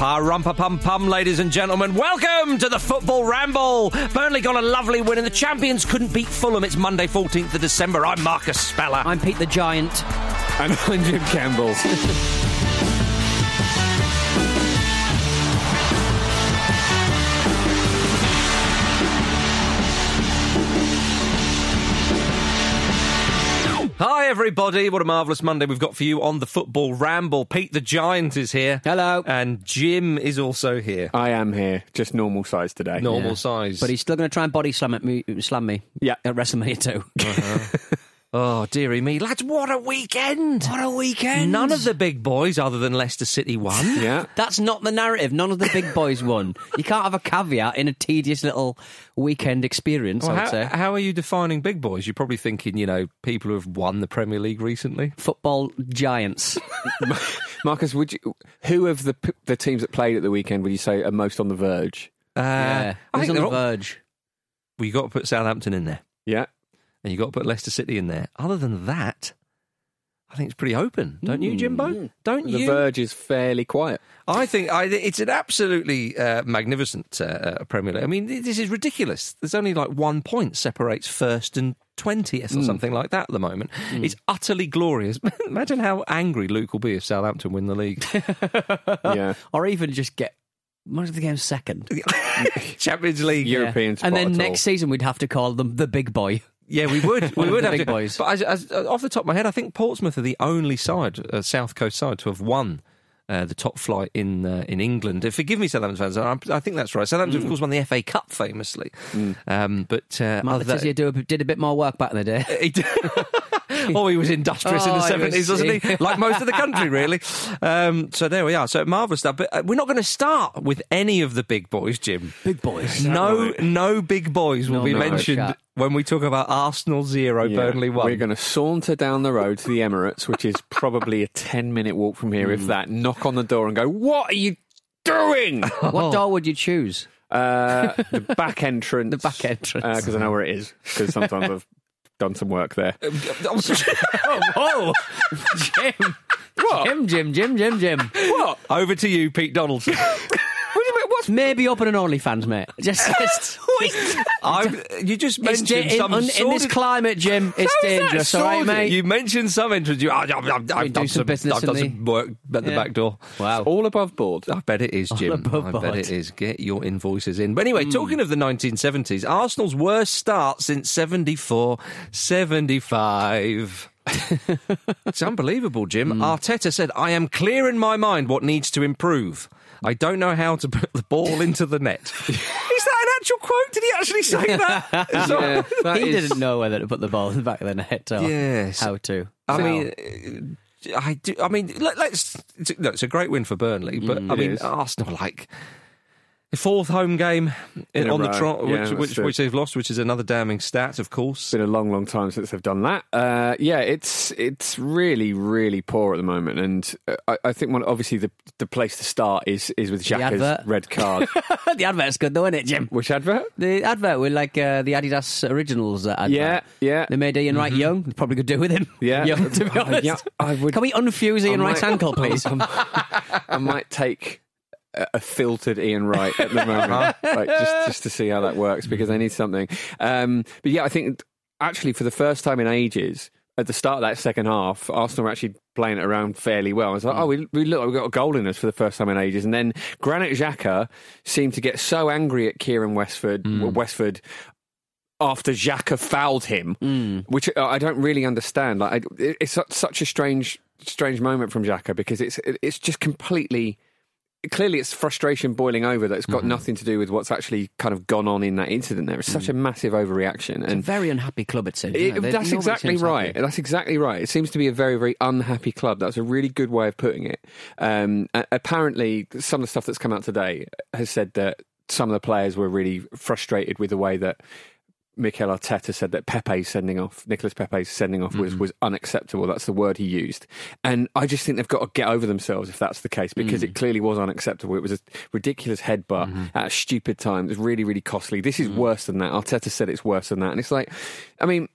Parumpa pum pum, ladies and gentlemen. Welcome to the Football Ramble. Burnley got a lovely win, and the champions couldn't beat Fulham. It's Monday, 14th of December. I'm Marcus Speller. I'm Pete the Giant. And I'm Jim Campbell. everybody. What a marvellous Monday we've got for you on the Football Ramble. Pete the Giant is here. Hello. And Jim is also here. I am here, just normal size today. Normal Yeah. size. But he's still going to try and body slam, at me, slam me Yeah. at WrestleMania 2. Uh-huh. Oh, dearie me. Lads, what a weekend. What a weekend. None of the big boys, other than Leicester City, won. Yeah. That's not the narrative. None of the big boys won. You can't have a caveat in a tedious little weekend experience, Well, I would how, say. how are you defining big boys? You're probably thinking, you know, people who have won the Premier League recently. Football giants. Marcus, would you? Who of the the teams that played at the weekend would you say are most on the verge? Uh, yeah. I Who's think on the all- verge? well, you got to put Southampton in there, Yeah. And you've got to put Leicester City in there. Other than that, I think it's pretty open, don't you, Jimbo? Don't The you? The Verge is fairly quiet. I think I, it's an absolutely uh, magnificent uh, uh, Premier League. I mean, this is ridiculous. There's only like one point separates first and twentieth or something like that at the moment. It's utterly glorious. Imagine how angry Luke will be if Southampton win the league. yeah. Or even just get most of the games second. Champions League. yeah. European spot And then at all. next season we'd have to call them the big boy. Yeah, we would. We would have big to. boys. But as, as, uh, off the top of my head, I think Portsmouth are the only side, uh, South Coast side, to have won. Uh, the top flight in uh, in England. Uh, Forgive me, Southampton fans. I, I think that's right. Southampton, of course, won the FA Cup famously. Um, but uh, Mark other- did a bit more work back in the day. Oh, he was industrious in Oh, the seventies, was- wasn't he? Like most of the country, really. Um, so there we are. So marvelous stuff. But uh, we're not going to start with any of the big boys, Jim. Big boys. No, no big boys will No, be no, mentioned when we talk about Arsenal zero, Yeah. Burnley one. We're going to saunter down the road to the Emirates, which is probably a 10 minute walk from here, if that. Knock on the door and go, What are you doing? What door would you choose? Uh, the back entrance. The back entrance. Because I know where it is, because sometimes I've done some work there. Um, oh, whoa. Oh, oh, Jim. What? Jim, Jim, Jim, Jim, Jim. What? Over to you, Pete Donaldson. What do you mean? What's Maybe open an OnlyFans, mate. Just, just oh I'm, you just mentioned da- in, some un- in this climate, Jim. It's How is that dangerous, all right, sordid? mate. You mentioned some entrance. You, I, have do done some business I've done in some work at the Yeah. back door. wow. all above board? I bet it is, Jim. above I bet it is. Get your invoices in. But anyway, hmm. talking of the 1970s, Arsenal's worst start since 74 75. it's unbelievable, Jim. Hmm. Arteta said, I am clear in my mind what needs to improve. I don't know how to put the ball into the net. is that an actual quote? Did he actually say that? Yeah, that he is- didn't know whether to put the ball in the back of the net or Yes. how to. I So- mean, I do. I mean, let, us It's, no, it's a great win for Burnley, but mm, I mean, is. Arsenal like fourth home game in, In on the trot, Yeah, which, which, which they've lost, which is another damning stat, of course. It's been a long, long time since they've done that. Uh, yeah, it's it's really, really poor at the moment, and uh, I, I think one obviously the the place to start is is with Xhaka's advert. red card. the advert's good, though, isn't it, Jim? Which advert? The advert with like uh, the Adidas Originals uh, advert. Yeah, yeah. They made Ian Wright young. Probably could do with him. Yeah. young, to be honest. Yeah, I would- Can we unfuse Ian I Wright's might- ankle, please? I might take a, filtered Ian Wright at the moment, like just just to see how that works because I need something. Um, but yeah, I think actually for the first time in ages. At the start of that second half, Arsenal were actually playing it around fairly well. I was like, oh, we, we look, we got a goal in us for the first time in ages. And then Granit Xhaka seemed to get so angry at Kieran Westwood, Westwood after Xhaka fouled him, which uh, I don't really understand. Like, I, it's such a strange, strange moment from Xhaka because it's it's just completely. Clearly, it's frustration boiling over that it's got nothing to do with what's actually kind of gone on in that incident. There, it's such a massive overreaction, a and very unhappy club, it seems. it? That's exactly right. happy. That's exactly right. It seems to be a very, very unhappy club. That's a really good way of putting it. Um, apparently, some of the stuff that's come out today has said that some of the players were really frustrated with the way that Mikel Arteta said that Pepe's sending off, Nicholas Pepe's sending off was, mm-hmm. was unacceptable. That's the word he used. And I just think they've got to get over themselves if that's the case, because it mm. clearly was unacceptable. It was a ridiculous headbutt mm-hmm. at a stupid time. It was really, really costly. This is mm. worse than that. Arteta said it's worse than that. And it's like, I mean,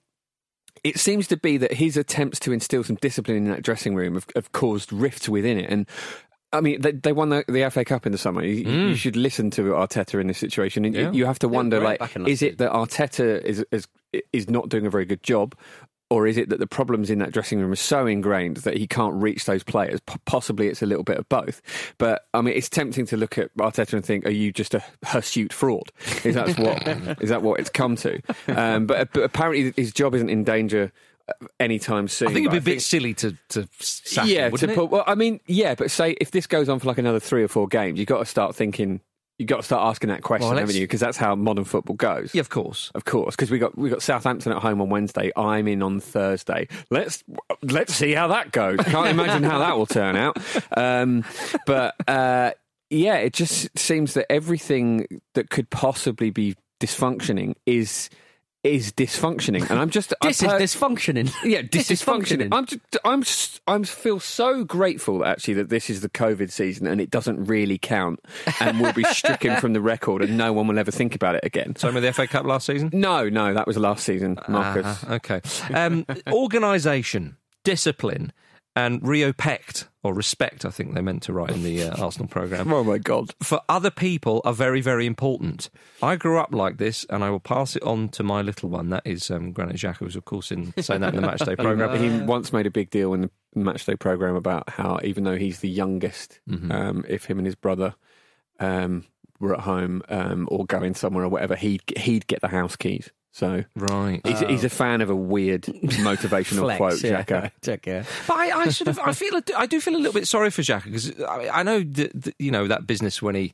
it seems to be that his attempts to instill some discipline in that dressing room have, have caused rifts within it. And I mean, they, they won the, the FA Cup in the summer. You, you should listen to Arteta in this situation, and you- Yeah. you have to wonder, great like, back in last is it that Arteta is, is is not doing a very good job, or is it that the problems in that dressing room are so ingrained that he can't reach those players? P- possibly, it's a little bit of both. But I mean, it's tempting to look at Arteta and think, "Are you just a hirsute fraud?" Is that what is that what it's come to? Um, but, but apparently, his job isn't in danger anytime soon. I think it'd be a bit silly to to sack yeah, him, to it? put. Well, I mean, yeah, but say if this goes on for like another three or four games, you've got to start thinking. You've got to start asking that question, Well, haven't you? Because that's how modern football goes. yeah, of course. Of course, because we got we got Southampton at home on Wednesday. I'm in on Thursday. Let's let's see how that goes. Can't imagine how that will turn out. Um, but uh, yeah, it just seems that everything that could possibly be dysfunctioning is is dysfunctioning, and I'm just This I've is dysfunctioning. yeah, This is dysfunctioning. functioning. I'm just, I'm I'm feel so grateful actually that this is the COVID season and it doesn't really count and we'll be stricken from the record and no one will ever think about it again. Same with the FA Cup last season. No, no, that was last season, Marcus. Ah, okay. Um, organisation, discipline, and reopect or respect. I think they meant to write in the uh, Arsenal program. Oh my god! For other people are very, very important. I grew up like this, and I will pass it on to my little one. That is um, Granit Xhaka, who's of course in saying that in the matchday program. He once made a big deal in the matchday program about how even though he's the youngest, um, if him and his brother um, were at home um, or going somewhere or whatever, he'd he'd get the house keys. So Right. he's, he's a fan of a weird motivational Flex, quote, yeah. Xhaka. Check. But I, I sort of, I feel, I do feel a little bit sorry for Xhaka because I, I know that, that, you know that business when he,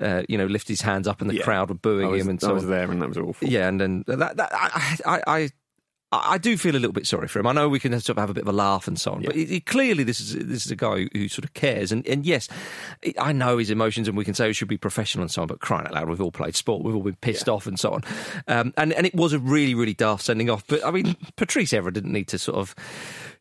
uh, you know, lifted his hands up and the Yeah. crowd were booing was, him and I so was on. there and that was awful. Yeah, and then that, that I, I, I, I do feel a little bit sorry for him. I know we can sort of have a bit of a laugh and so on, but it, it- clearly this is this is a guy who, who sort of cares. And, and yes, I know his emotions, and we can say we should be professional and so on. But crying out loud, we've all played sport, we've all been pissed off and so on. Um, and and it was a really really daft sending off. But I mean, Patrice Evra didn't need to sort of.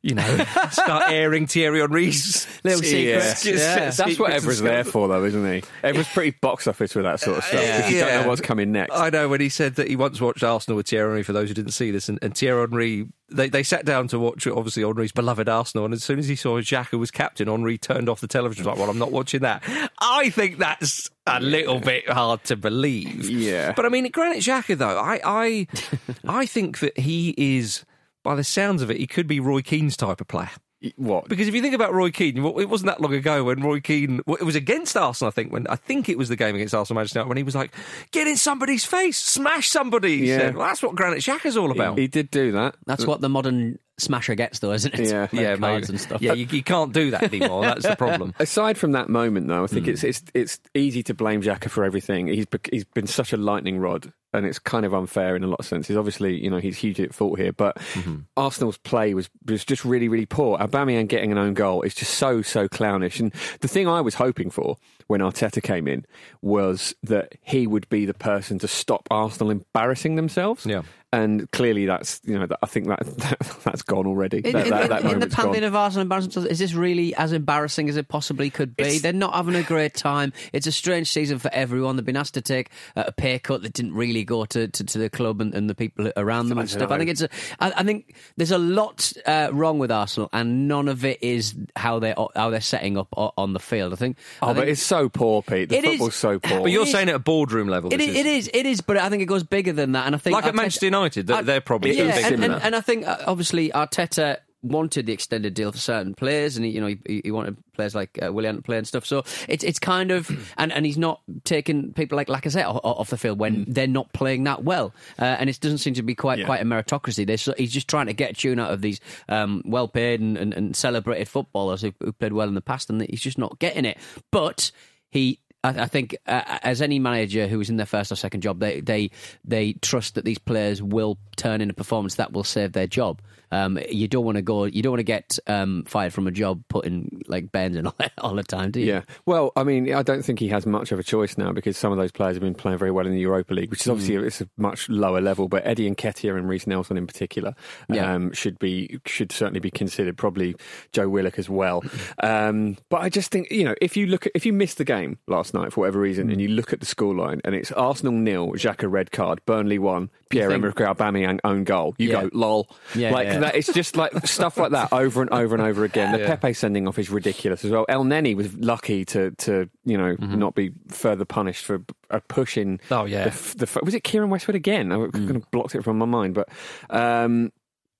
You know, start airing Thierry Henry's Little Yeah. secrets. Yeah. That's what Secrets and Evra's there for, though, isn't he? Evra's pretty box office with that sort of stuff. 'cause you don't know what's coming next. I know when he said that he once watched Arsenal with Thierry Henry. For those who didn't see this, and, and Thierry Henry, they, they sat down to watch obviously Henry's beloved Arsenal, and as soon as he saw Xhaka was captain, Henry turned off the television. He was like, "Well, I'm not watching that." I think that's a little bit hard to believe. Yeah. but I mean, Granit Xhaka though, I I I think that he is. By the sounds of it, he could be Roy Keane's type of player. What? Because if you think about Roy Keane, it wasn't that long ago when Roy Keane, well, it was against Arsenal, I think, when I think it was the game against Arsenal Manchester United, when he was like, get in somebody's face, smash somebody. He Yeah. said, well, that's what Granit Xhaka's all about. He did do that. That's what the modern smasher gets, though, isn't it? Yeah. Like yeah, cards maybe. and stuff. Yeah, you, you can't do that anymore. That's the problem. Aside from that moment, though, I think hmm. it's it's it's easy to blame Xhaka for everything. He's he's been such a lightning rod, and it's kind of unfair in a lot of senses. Obviously, you know he's hugely at fault here, but Mm-hmm. Arsenal's play was was just really really poor. Aubameyang getting an own goal is just so so clownish. And the thing I was hoping for when Arteta came in was that he would be the person to stop Arsenal embarrassing themselves. Yeah. And clearly, that's you know I think that, that that's gone already. In, that, in- that, in- that in the moment's gone. pantheon of Arsenal embarrassment, is this really as embarrassing as it possibly could be? It's- They're not having a great time. It's a strange season for everyone. They've been asked to take uh, a pay cut that didn't really go to, to, to the club and, and the people around them and don't stuff. I think it's a, I, I think there's a lot uh, wrong with Arsenal, and none of it is how they how they're setting up on the field. I think. Oh, I but it's so poor, Pete. The It is- football's so poor. But you're It is- saying it at a boardroom level. it this is, it is, it is, but I think it goes bigger than that. And I think Like at Manchester United, they're, I- they're probably yeah, and, similar. and, and I think uh, obviously Arteta wanted the extended deal for certain players, and he, you know he, he wanted players like uh, Willian to play and stuff. So it's it's kind of and, and he's not taking people like Lacazette off, off the field when they're not playing that well, uh, and it doesn't seem to be quite Yeah. quite a meritocracy. There's, he's just trying to get a tune out of these um, well paid and, and, and celebrated footballers who, who played well in the past, and he's just not getting it. But he I, I think, uh, as any manager who is in their first or second job, they they they trust that these players will turn in a performance that will save their job. Um, you don't want to go, you don't want to get um, fired from a job putting like bends in all, all the time, do you? Yeah. Well, I mean, I don't think he has much of a choice now because some of those players have been playing very well in the Europa League, which is obviously Mm. it's a much lower level. But Eddie and Nketiah and Reiss Nelson in particular Yeah. um, should be should certainly be considered. Probably Joe Willock as well. Um, but I just think you know if you look at, if you missed the game last night for whatever reason and you Mm. look at the scoreline and it's Arsenal nil, Xhaka red card, Burnley one, Pierre think- Emerick Aubameyang own goal, you Yeah. go lol. Yeah, like yeah. that it's just like stuff like that over and over and over again. The Yeah. Pepe sending off is ridiculous as well. Elneny was lucky to to you know not be further punished for a push in. Mm-hmm. Oh, yeah. the, the, was it Kieran Westwood again? I kind of blocked it from my mind, but um,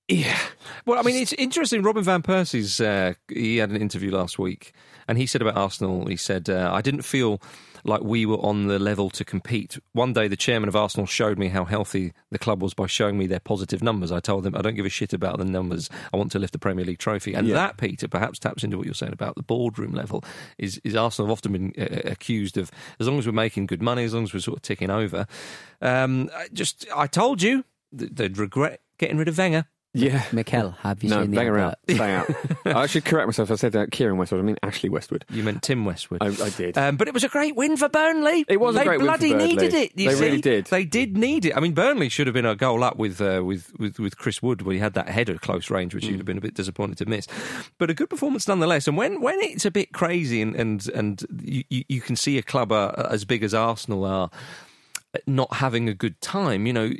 yeah, Well, I mean, it's interesting. Robin van Persie's uh, he had an interview last week, and he said about Arsenal. He said, uh, "I didn't feel like we were on the level to compete. One day, the chairman of Arsenal showed me how healthy the club was by showing me their positive numbers. I told them I don't give a shit about the numbers. I want to lift the Premier League trophy. And Yeah. that, Peter, perhaps taps into what you're saying about the boardroom level. Is, is Arsenal have often been uh, accused of as long as we're making good money, as long as we're sort of ticking over. Um, just, I told you they'd regret getting rid of Wenger. Yeah. Mikel, have you No, seen the bang advert? around, bang out. I should correct myself. I said uh, Kieran Westwood. I mean Ashley Westwood. You meant Tim Westwood. I, I did. Um, but it was a great win for Burnley. It was a they great win for bloody needed it. you They see. really did. They did need it. I mean, Burnley should have been a goal up with uh, with, with with Chris Wood, where he had that header close range, which Mm. he'd have been a bit disappointed to miss. But a good performance nonetheless. And when when it's a bit crazy and and and you, you, you can see a club uh, as big as Arsenal are not having a good time. You know,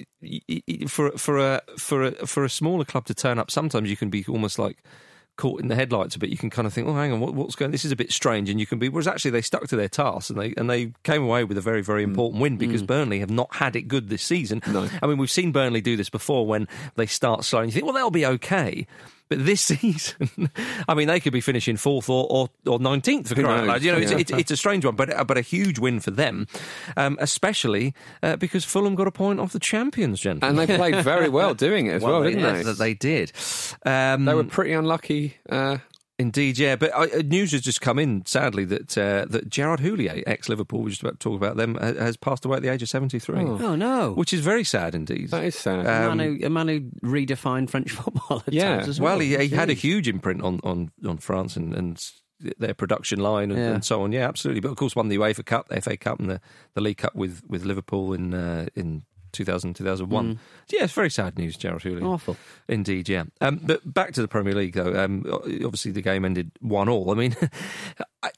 for for a for a for a smaller club to turn up, sometimes you can be almost like caught in the headlights a bit. You can kind of think, oh, hang on, what, what's going? This is a bit strange, and you can be. Whereas actually, they stuck to their task and they and they came away with a very very mm. important win because mm. Burnley have not had it good this season. No. I mean, we've seen Burnley do this before when they start slow, and you think, well, they'll be okay. But this season, I mean, they could be finishing fourth or or, or 19th for crying out loud. You know, it's, Yeah. it's, it's a strange one, but but a huge win for them, um, especially uh, because Fulham got a point off the champions, gentlemen. and they played very well doing it as well, didn't yes, they? They did. Um, They were pretty unlucky. Uh, Indeed, yeah. But uh, news has just come in, sadly, that uh, that Gerard Houllier, ex Liverpool, we were just about to talk about them, has passed away at the age of 73, Oh no! which is very sad indeed. that is sad. a, um, man who, a man who redefined French football at Yeah. times as well. well, he, he had a huge imprint on, on, on France and, and their production line and, Yeah. and so on. Yeah, absolutely. But of course, won the UEFA Cup, the FA Cup, and the, the League Cup with, with Liverpool in uh, in 2000, 2001. Yeah, it's very sad news, Gerald Houllier. awful. Indeed, yeah. Um, but back to the Premier League, though. Um, obviously, the game ended one all. I mean, I,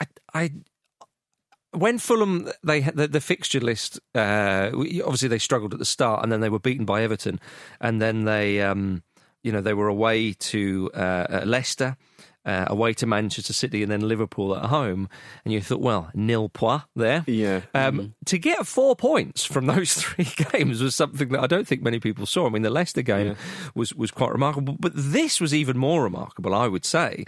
I, I, when Fulham they had the, the fixture list, uh, obviously they struggled at the start, and then they were beaten by Everton, and then they, um, you know, they were away to uh, uh, Leicester. Uh, away to Manchester City and then Liverpool at home, and you thought, well, nil point there. yeah. Um, To get four points from those three games was something that I don't think many people saw. I mean, the Leicester game was, was quite remarkable, but this was even more remarkable, I would say.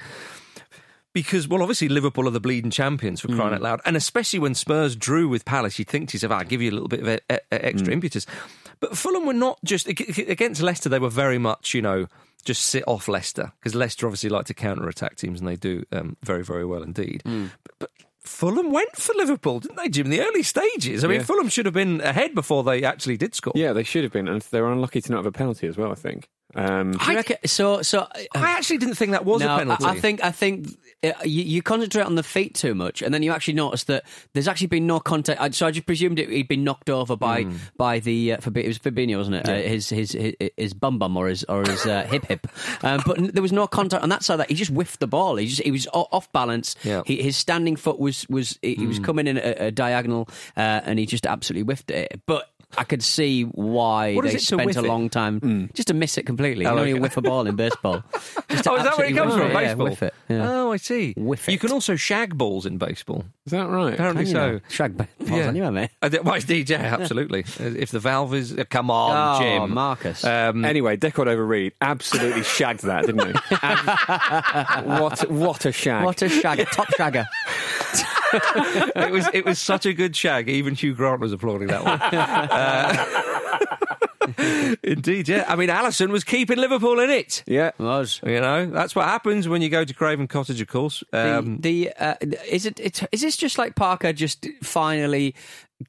Because, well, obviously Liverpool are the bleeding champions for crying out loud, and especially when Spurs drew with Palace, you'd think to yourself, "I'll give you a little bit of e- e- extra impetus." But Fulham were not just against Leicester; they were very much, you know, just sit off Leicester because Leicester obviously like to counter attack teams, and they do um, very, very well indeed. But, but Fulham went for Liverpool, didn't they, Jim? In the early stages, I mean, Yeah. Fulham should have been ahead before they actually did score. Yeah, they should have been, and they were unlucky to not have a penalty as well. I think. Um, Do reckon- so, so I actually didn't think that was no, a penalty. I, I think I think uh, you, you concentrate on the feet too much, and then you actually notice that there's actually been no contact. I- So I just presumed it, he'd been knocked over by Hmm. by the uh, Fabi- it was Fabinho, wasn't it? Uh, his, his his his bum bum or his or his uh, hip hip, um, but there was no contact on that side. That he just whiffed the ball. He just he was off balance. Yeah. He, his standing foot was was he, he was coming in a, a diagonal, uh, and he just absolutely whiffed it. But I could see why What is they spent a long time just to miss it completely. You know, okay. you whiff a ball in baseball. Just Oh, is that where it comes from? it, yeah, baseball. whiff it. Yeah. Oh, I see. Whiff it. You can also shag balls in baseball. is that right? Apparently Can you so. know? Shag balls Yeah. anyway, mate. Uh, well, indeed, yeah, absolutely. Uh, if the valve is, uh, come on, oh, Jim, Marcus. Um, Anyway, Decordova-Reid absolutely shagged that, didn't he? What what a shag! what a shag, top shagger. It was it was such a good shag. Even Hugh Grant was applauding that one. Uh, indeed, yeah. I mean, Alisson was keeping Liverpool in it. yeah, Was. You know, that's what happens when you go to Craven Cottage, of course. Um, the the uh, is it, it is this just like Parker just finally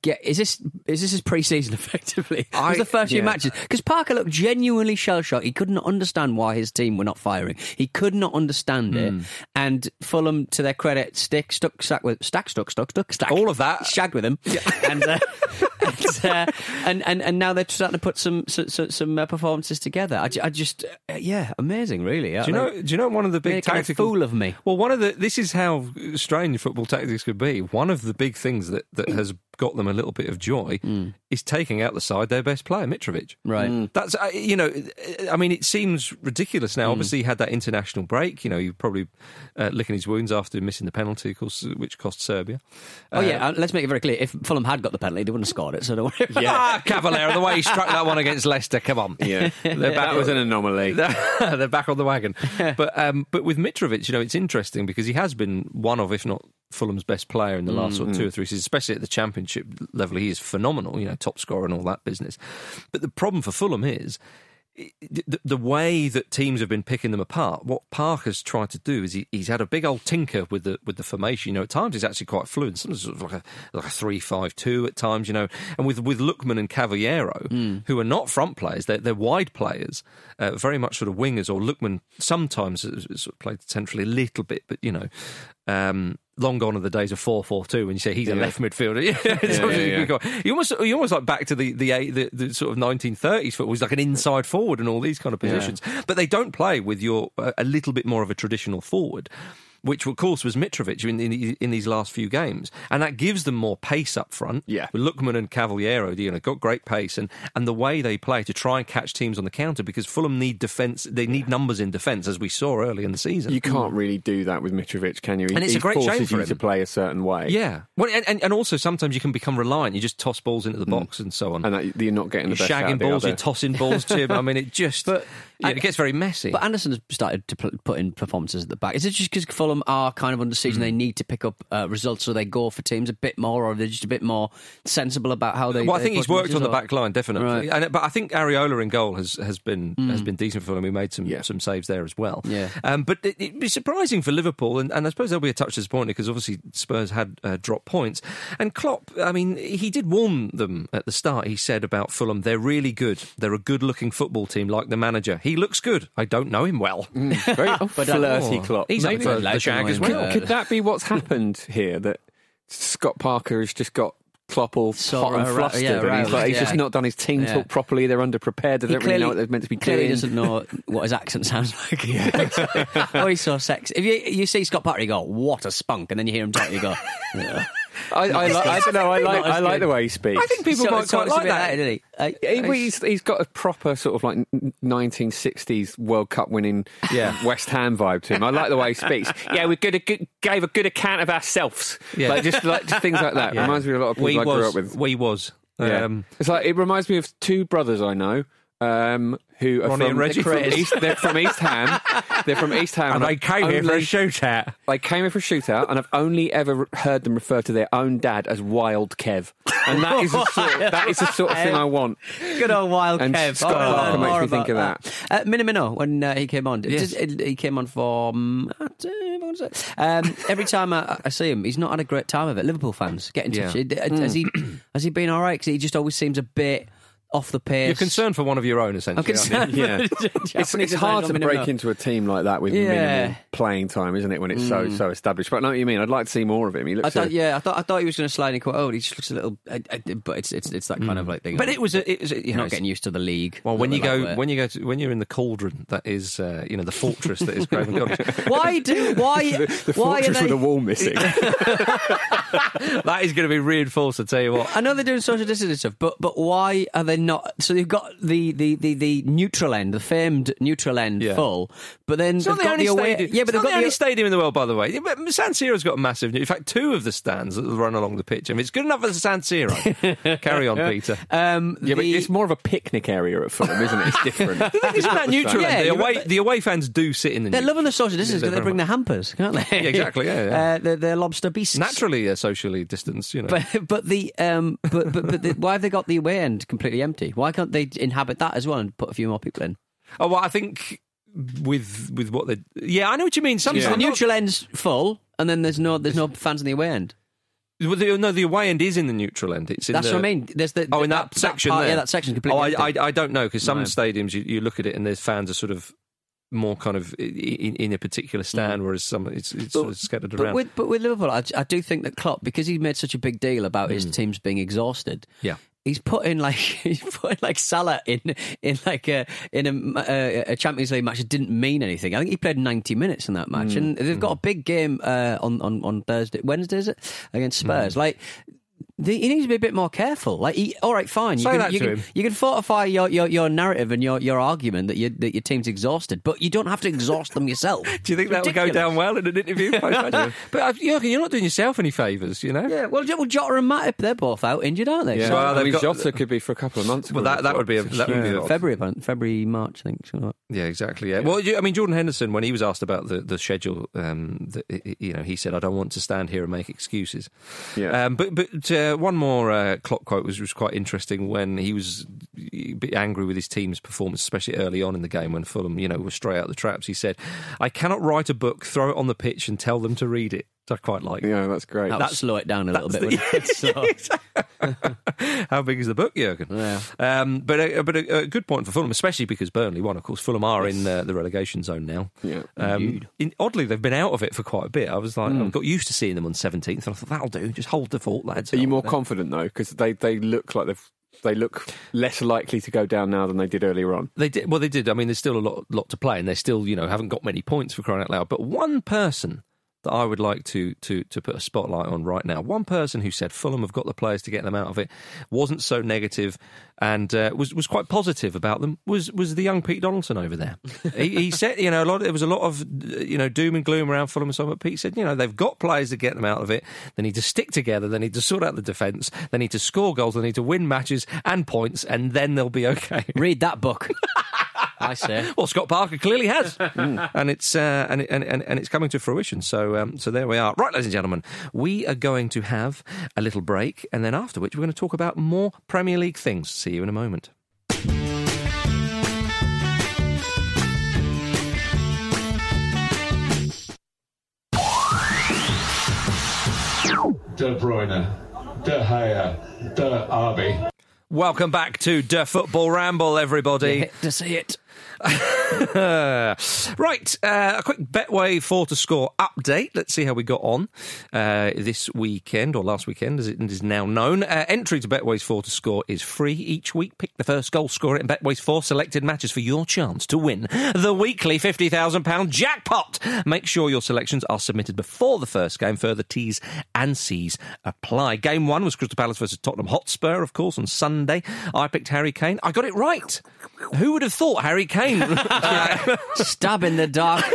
get is this is this his pre-season effectively? It was the first few matches because Parker looked genuinely shell shocked. He couldn't understand why his team were not firing. He could not understand it. Hmm. And Fulham, to their credit, stick stuck stack with stack stuck stuck stuck stack All of that. shagged with him. And, uh, and, uh, and and and now they're starting to put some so, so, some uh, performances together. I, I just uh, yeah, amazing, really. do you know? Do you know one of the big a tactical fool of me. Well, one of the this is how strange football tactics could be. One of the big things that, that has got them a little bit of joy is taking out the side their best player, Mitrovic. Right. That's uh, you know, I mean, it seems ridiculous now. Obviously, he had that international break. You know, he probably uh, licking his wounds after missing the penalty, of course, which cost Serbia. Oh yeah, uh, let's make it very clear. If Fulham had got the penalty, they wouldn't have scored it. So don't worry. Ah, Cavaleiro, the way he struck that one against Leicester. Come on, Yeah, They're back that was an anomaly. they're back on the wagon. But um, but with Mitrovic, you know, it's interesting because he has been one of, if not Fulham's best player in the last sort of two or three seasons, especially at the Championship level. He is phenomenal, you know, top scorer and all that business. But the problem for Fulham is. The, the way that teams have been picking them apart, what Parker's tried to do is he, he's had a big old tinker with the with the formation. You know, at times he's actually quite fluent. Sometimes sort of like a like a three five two at times. You know, and with with Lookman and Cavaleiro, who are not front players, they're, they're wide players, uh, very much sort of wingers. Or Lookman sometimes sort of played centrally a little bit, but you know, um, long gone are the days of four four two when you say he's a left midfielder. Yeah, Yeah, yeah, yeah. You almost you almost like back to the the, eight- the, the sort of nineteen thirties football. He's like an inside forward and all these kind of positions, but they don't play with your uh, a little bit more of a traditional forward. Which, of course, was Mitrovic in, in, in these last few games, and that gives them more pace up front. Yeah. with Lookman and Cavaleiro, you know, got great pace, and, and the way they play to try and catch teams on the counter because Fulham need defence. They need numbers in defence, as we saw early in the season. You can't really do that with Mitrovic, can you? He, And it's a great forces shame for you him. to play a certain way. Yeah, well, and, and, and also sometimes you can become reliant. You just toss balls into the mm. box and so on. and that, you're not getting the you're best out shagging the balls, you're tossing balls, Jim. I mean, it just But- yeah, it gets very messy. But Andersen has started to put in performances at the back. Is it just because Fulham are kind of under siege and they need to pick up uh, results, so they go for teams a bit more, or they're just a bit more sensible about how they? well, I think he's worked on the back line definitely, Right. and, but I think Areola in goal has, has been has been decent for them. He made some Yeah. some saves there as well. Yeah. um, but it, it'd be surprising for Liverpool, and, and I suppose they'll be a touch disappointed because obviously Spurs had uh, dropped points. And Klopp, I mean, he did warn them at the start. He said about Fulham, they're really good. They're a good looking football team, like the manager. He looks good. I don't know him well. Mm, very oh, flirty Oh, Klopp. He's up Maybe- for the him shag as well. Could that be what's happened here? That Scott Parker has just got Klopp all Sort hot and of, flustered, yeah, and he's, right, like, he's yeah. just not done his team Yeah. talk properly. They're underprepared. They He don't really know what they're meant to be clearly doing. doesn't know what his accent sounds like. oh, he's so sexy. If you you see Scott Parker, you go, "What a spunk," and then you hear him talk, you go, yeah. I, I, li- I don't know. I like. I like the way he speaks. I think people So- might so quite it's a like bit that. didn't he? Uh, He- well, he's, he's got a proper sort of like 1960s World Cup winning Yeah. West Ham vibe to him. I like the way he speaks. Yeah, we good, good, gave a good account of ourselves. Yeah. Like just like just things like that. Yeah. Reminds me of a lot of people We I grew was, up with. we was. Yeah. Um, it's like it reminds me of two brothers I know. Um, who are Ronnie from, and Reggie from East, they're from East Ham. They're from East Ham. and they I've came here for a only- shootout. They came here for a shootout, and I've only ever heard them refer to their own dad as Wild Kev, and that is the sort, that is the sort of thing I want. Good old wild And Kev. Scott Oh, I'll Parker learn makes more me think about of Uh, Minamino, when uh, he came on, Yes. he came on for. Um, I don't know, what was it? um, every time I, I see him, he's not had a great time of it. Liverpool fans, get in touch. Yeah. Has he has he been all right? Because he just always seems a bit off the pace. You're concerned for one of your own, essentially. I'm concerned. Yeah. for It's, it's hard to break Minamino. into a team like that with Yeah. minimal playing time, isn't it? When it's so so established. But I know what you mean. I'd like to see more of him. He I looks. thought, a- yeah, I thought I thought he was going to slide in quite. Oh, he just looks a little. I, I, but it's it's it's that kind of like thing. But it was, a, it was, a, you know, not getting used to the league. Well, when you go, that. when you go, to, when you're in the cauldron, that is, uh, you know, the fortress that is Craven Cottage. why do why the why fortress they? with a wall missing. that is going to be reinforced. I tell you what. I know they're doing social distancing stuff, but but why are they not? So they've got the the, the, the neutral end, the famed neutral end Yeah. full, but then It's they've not the got only the away. stadium. Yeah, it's but they've not got the only the. stadium in the world, by the way. Yeah, but San Siro's got a massive. In fact, two of the stands that run along the pitch. I mean, it's good enough for San Siro. Carry on, Peter. Um, yeah, but it's more of a picnic area at Fulham, isn't it? It's different. Isn't that neutral? Yeah, end? the away, the away fans do sit in the. They're neutral- loving the social distance because they bring their hampers, can't they? Yeah, exactly, yeah, yeah. Uh, they're, they're lobster beasts. naturally uh, socially distanced. You know. But but the um but but, but the, why have they got the away end completely empty? Why can't they inhabit that as well and put a few more people in? oh well, I think with with what they. Yeah, I know what you mean. Some Yeah. The neutral end's full, and then there's no there's no fans in the away end. Well, the, no, the away end is in the neutral end. It's in That's the, what I mean. There's the Oh, in that, section part, there. yeah, that section completely. Oh, I, empty. I, I don't know because some Right. stadiums you, you look at it and there's fans are sort of more kind of in, in a particular stand, whereas some it's, it's sort of scattered Mm. But around. with, but with Liverpool, I, I do think that Klopp, because he made such a big deal about Mm. his teams being exhausted, yeah, he's put in like he's put in like Salah in in like a in a, a, a Champions League match that didn't mean anything. I think he played ninety minutes in that match, Mm. and they've got a big game uh, on on on Thursday, Wednesday is it against Spurs? Mm. Like He needs to be a bit more careful. Like, he, all right, fine. You Say can, that you to can, him. You can fortify your, your, your narrative and your, your argument that, you, that your team's exhausted, but you don't have to exhaust them yourself. Do you think that would go down well in an interview? but uh, Jurgen, you're not doing yourself any favours, you know. Yeah, well, well, Jota and Matip, they're both out injured, aren't they? Yeah. So- Well, I mean, got- Jota could be for a couple of months. Well, that- that would be a- that would be a- February, about- February, March, I think. something like Yeah, exactly. Yeah. Well, you- I mean, Jordan Henderson, when he was asked about the the schedule, um, the, you know, he said, "I don't want to stand here and make excuses." Yeah. Um, but but uh, one more uh, Klopp quote was was quite interesting when he was a bit angry with his team's performance, especially early on in the game when Fulham, you know, were straight out the traps. He said, "I cannot write a book, throw it on the pitch, and tell them to read it." I quite like. Yeah, that's great. that. That would slow it down a little bit. That's wouldn't it? So- How big is the book, Jurgen? Yeah. Um, but a, but a, a good point for Fulham, especially because Burnley won. Of course, Fulham are in uh, the relegation zone now. Yeah. Um, in, oddly, they've been out of it for quite a bit. I was like, Hmm. I got used to seeing them on 17th, and I thought that'll do. Just hold the fort, lads. Are you more confident though? Because they, they look like they've they look less likely to go down now than they did earlier on. They did. Well, they did. I mean, there's still a lot, lot to play, and they still, you know, haven't got many points for crying out loud. But one person that I would like to to to put a spotlight on right now, one person who said Fulham have got the players to get them out of it, wasn't so negative, and uh, was was quite positive about them. Was was the young Pete Donaldson over there? he, he said, you know, a lot. There was a lot of you know doom and gloom around Fulham and so on. But Pete said, you know, they've got players to get them out of it. They need to stick together. They need to sort out the defence. They need to score goals. They need to win matches and points, and then they'll be okay. Read that book. I say. Well, Scott Parker clearly has, and it's uh, and, and and and it's coming to fruition. So um, so there we are. Right, ladies and gentlemen, we are going to have a little break, and then after which we're going to talk about more Premier League things. See you in a moment. De Bruyne, De Gea, De Arby. Welcome back to the Football Ramble, everybody. to see it. right, uh, a quick Betway four to score update. Let's see how we got on uh, this weekend or last weekend, as it is now known. Uh, entry to Betway's four to score is free each week. Pick the first goal scorer in Betway's four selected matches for your chance to win the weekly fifty thousand pound jackpot. Make sure your selections are submitted before the first game. Further T's and C's apply. Game one was Crystal Palace versus Tottenham Hotspur, of course, on Sunday. I picked Harry Kane. I got it right. Who would have thought Harry Kane? Stab in the dark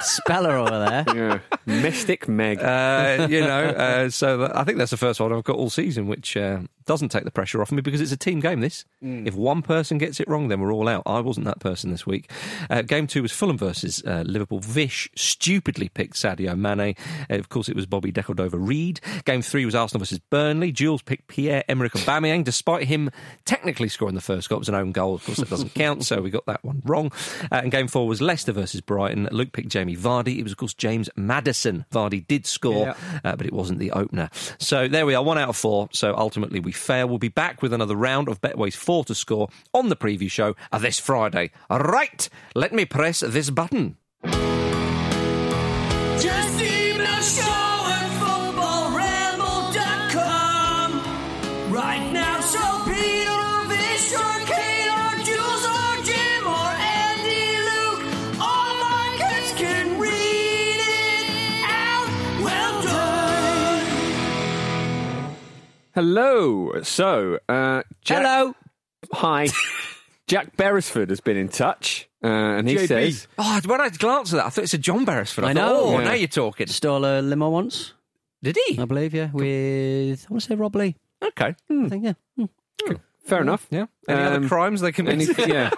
speller over there. Yeah. Mystic Meg. uh, you know, uh, so I think that's the first one I've got all season, which uh, doesn't take the pressure off me because it's a team game. This, if one person gets it wrong, then we're all out. I wasn't that person this week. Uh, game two was Fulham versus uh, Liverpool. Vish stupidly picked Sadio Mane. Uh, of course, it was Bobby Decordova-Reid. Game three was Arsenal versus Burnley. Jules picked Pierre Emerick Aubameyang, despite him technically scoring the first goal. It was an own goal. Of course, that doesn't count, so we got that one wrong. Uh, and game four was Leicester versus Brighton. Luke picked Jamie Vardy. It was, of course, James Maddison. Vardy did score, uh, but it wasn't the opener. So there we are, one out of four. So ultimately, we fail. We'll be back with another round of Betway's four to score on the preview show this Friday. Right, let me press this button. Just Hello. So, uh, Jack, Hello. Hi. Jack Beresford has been in touch, uh, and he JB. says, Oh, when I glanced at that, I thought it's a John Beresford. I, I thought, know. Oh, Yeah. now you're talking. Stole a limo once, Did he? I believe, yeah, with, I want to say Rob Lee. Okay. I think, yeah. Hmm. "Fair enough." Yeah. Any Um, other crimes they Any, committed? yeah.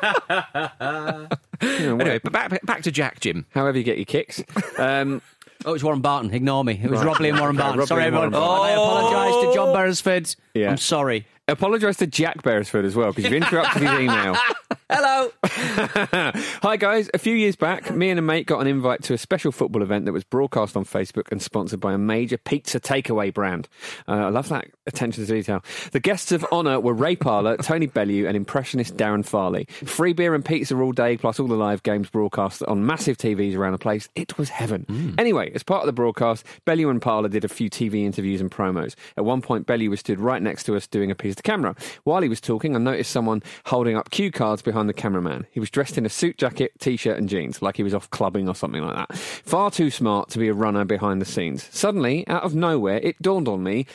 You know, anyway, but back, back to Jack, Jim. however you get your kicks. Um, Oh, it was Warren Barton. Ignore me. It was. Rob Lee and Warren Barton. Rob sorry, Lee and everyone. Warren I apologise to John oh. Beresford. Yeah. I'm sorry. apologise to Jack Beresford as well because you've interrupted his email. Hello. Hi guys, a few years back, me and a mate got an invite to a special football event that was broadcast on Facebook and sponsored by a major pizza takeaway brand. Uh, I love that attention to detail. The guests of honour were Ray Parlour, Tony Bellew, and impressionist Darren Farley. Free beer and pizza all day, plus all the live games broadcast on massive TVs around the place. It was heaven. Anyway, as part of the broadcast, Bellew and Parlour did a few TV interviews and promos. At one point, Bellew was stood right next to us doing a piece to camera. While he was talking, I noticed someone holding up cue cards behind the cameraman. He was dressed in a suit jacket, t-shirt and jeans, like he was off clubbing or something like that. Far too smart to be a runner behind the scenes. Suddenly, out of nowhere, it dawned on me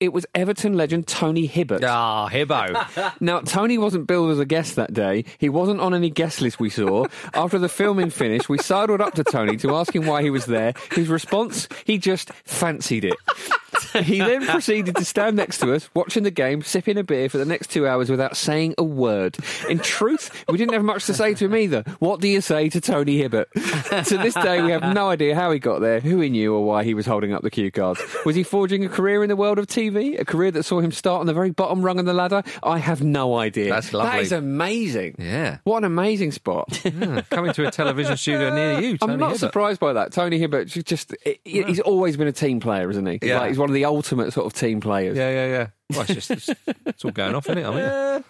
It was Everton legend Tony Hibbert. Ah, Hibbo. Now, Tony wasn't billed as a guest that day. He wasn't on any guest list we saw. After the filming finished, we sidled up to Tony to ask him why he was there. His response, he just fancied it. He then proceeded to stand next to us, watching the game, sipping a beer for the next two hours without saying a word. In truth, we didn't have much to say to him either. What do you say to Tony Hibbert? to this day, we have no idea how he got there, who he knew, or why he was holding up the cue cards. Was he forging a career in the world of TV? A career that saw him start on the very bottom rung of the ladder? I have no idea. That's lovely. That is amazing. Yeah. What an amazing spot. Yeah, Coming to a television studio near you, Tony I'm not Hibbert. surprised by that. Tony Hibbert, ju- just he's always been a team player, isn't he? Yeah. Like, one of the ultimate sort of team players. Yeah, yeah, yeah. Well, it's, just, it's, it's all going off, isn't it? I mean,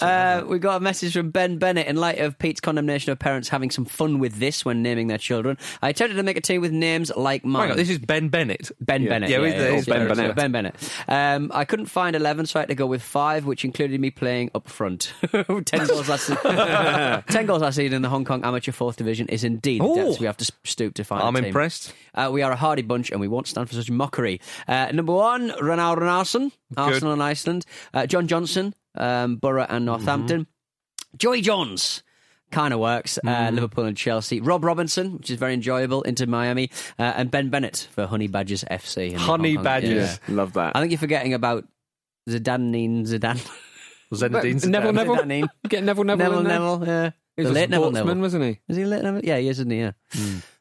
Uh, we got a message from Ben Bennett. In light of Pete's condemnation of parents having some fun with this when naming their children, I attempted to make a team with names like mine. on, this is Ben Bennett. Ben Yeah. Bennett. Yeah, Yeah, yeah, yeah, Ben Bennett. Ben Bennett. Um, I couldn't find 11, so I had to go with five, which included me playing up front. 10 goals last season. 10 goals last season in the Hong Kong Amateur Fourth Division is indeed the depths we have to stoop to find. I'm team. impressed. Uh, we are a hardy bunch and we won't stand for such mockery. Uh, number one, Ronald Runarsson, Arsenal and Iceland. Uh, John Johnson, um, Borough and Northampton. Joey Jones. Kind of works. Uh, Liverpool and Chelsea. Rob Robinson, which is very enjoyable, Inter Miami. Uh, and Ben Bennett for Honey Badgers FC. Honey Hong Badgers. Yeah. Love that. I think you're forgetting about Zidane Zidane. Zinedine Neville Zidane. Neville. Zidane. Get Neville Neville. Neville in there. Neville, yeah. He The was a late Neville sportsman, Neville. wasn't he? Is he late Neville? Yeah, he is, isn't he? Yeah.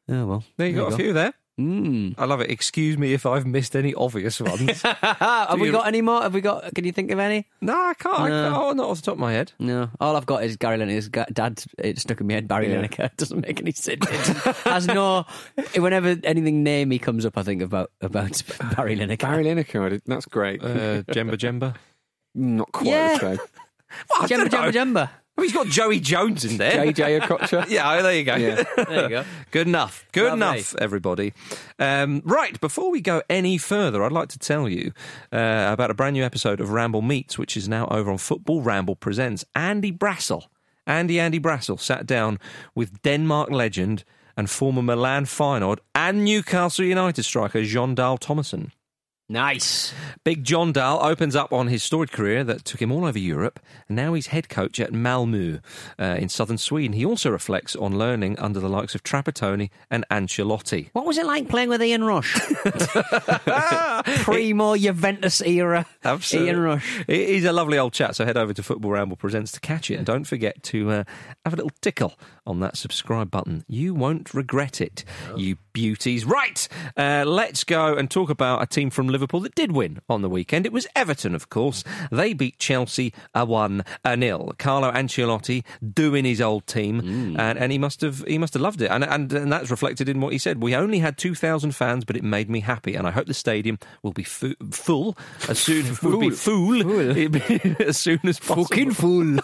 Oh, well. There you There got you a few there. Mm. I love it. Excuse me if I've missed any obvious ones. Have we got any more? Have we got? Can you think of any? no, I can't. I No. can't. Oh, not off the top of my head. No, all I've got is Gary Lineker's ga- dad. It stuck in my head. Barry Yeah. Lineker doesn't make any sense. It has no. Whenever anything near me comes up, I think about about Barry Lineker. Barry Lineker. I did- That's great. Uh, Djemba-Djemba. Not quite Yeah. the same. I Jemba don't. Jemba Jemba. Oh, he's got Joey Jones in there. JJ Okocha. Yeah, there you go. Yeah. There you go. Good enough. Good Lovely. enough, everybody. Um, right, before we go any further, I'd like to tell you uh, about a brand new episode of Ramble Meets, which is now over on Football Ramble Presents. Andy Brassell, Andy Andy Brassell, sat down with Denmark legend and former Milan Feyenoord and Newcastle United striker Jon Dahl Tomasson. Nice. Big Jon Dahl opens up on his storied career that took him all over Europe, and now he's head coach at Malmö uh, in southern Sweden. He also reflects on learning under the likes of Trapattoni and Ancelotti. What was it like playing with Ian Rush? Primo Juventus era. Absolutely. Ian Rush. He's a lovely old chap, so head over to Football Ramble Presents to catch it. And don't forget to uh, have a little tickle on that subscribe button. You won't regret it, you beauties. Right, uh, let's go and talk about a team from Liverpool that did win on the weekend. It was Everton, of course. They beat Chelsea a 1 a nil. Carlo Ancelotti doing his old team, mm. and, and he must have he must have loved it. And, and, and that's reflected in what he said. We only had 2,000 fans, but it made me happy. And I hope the stadium will be fu- full as soon will be full, as soon as possible. Fucking fool.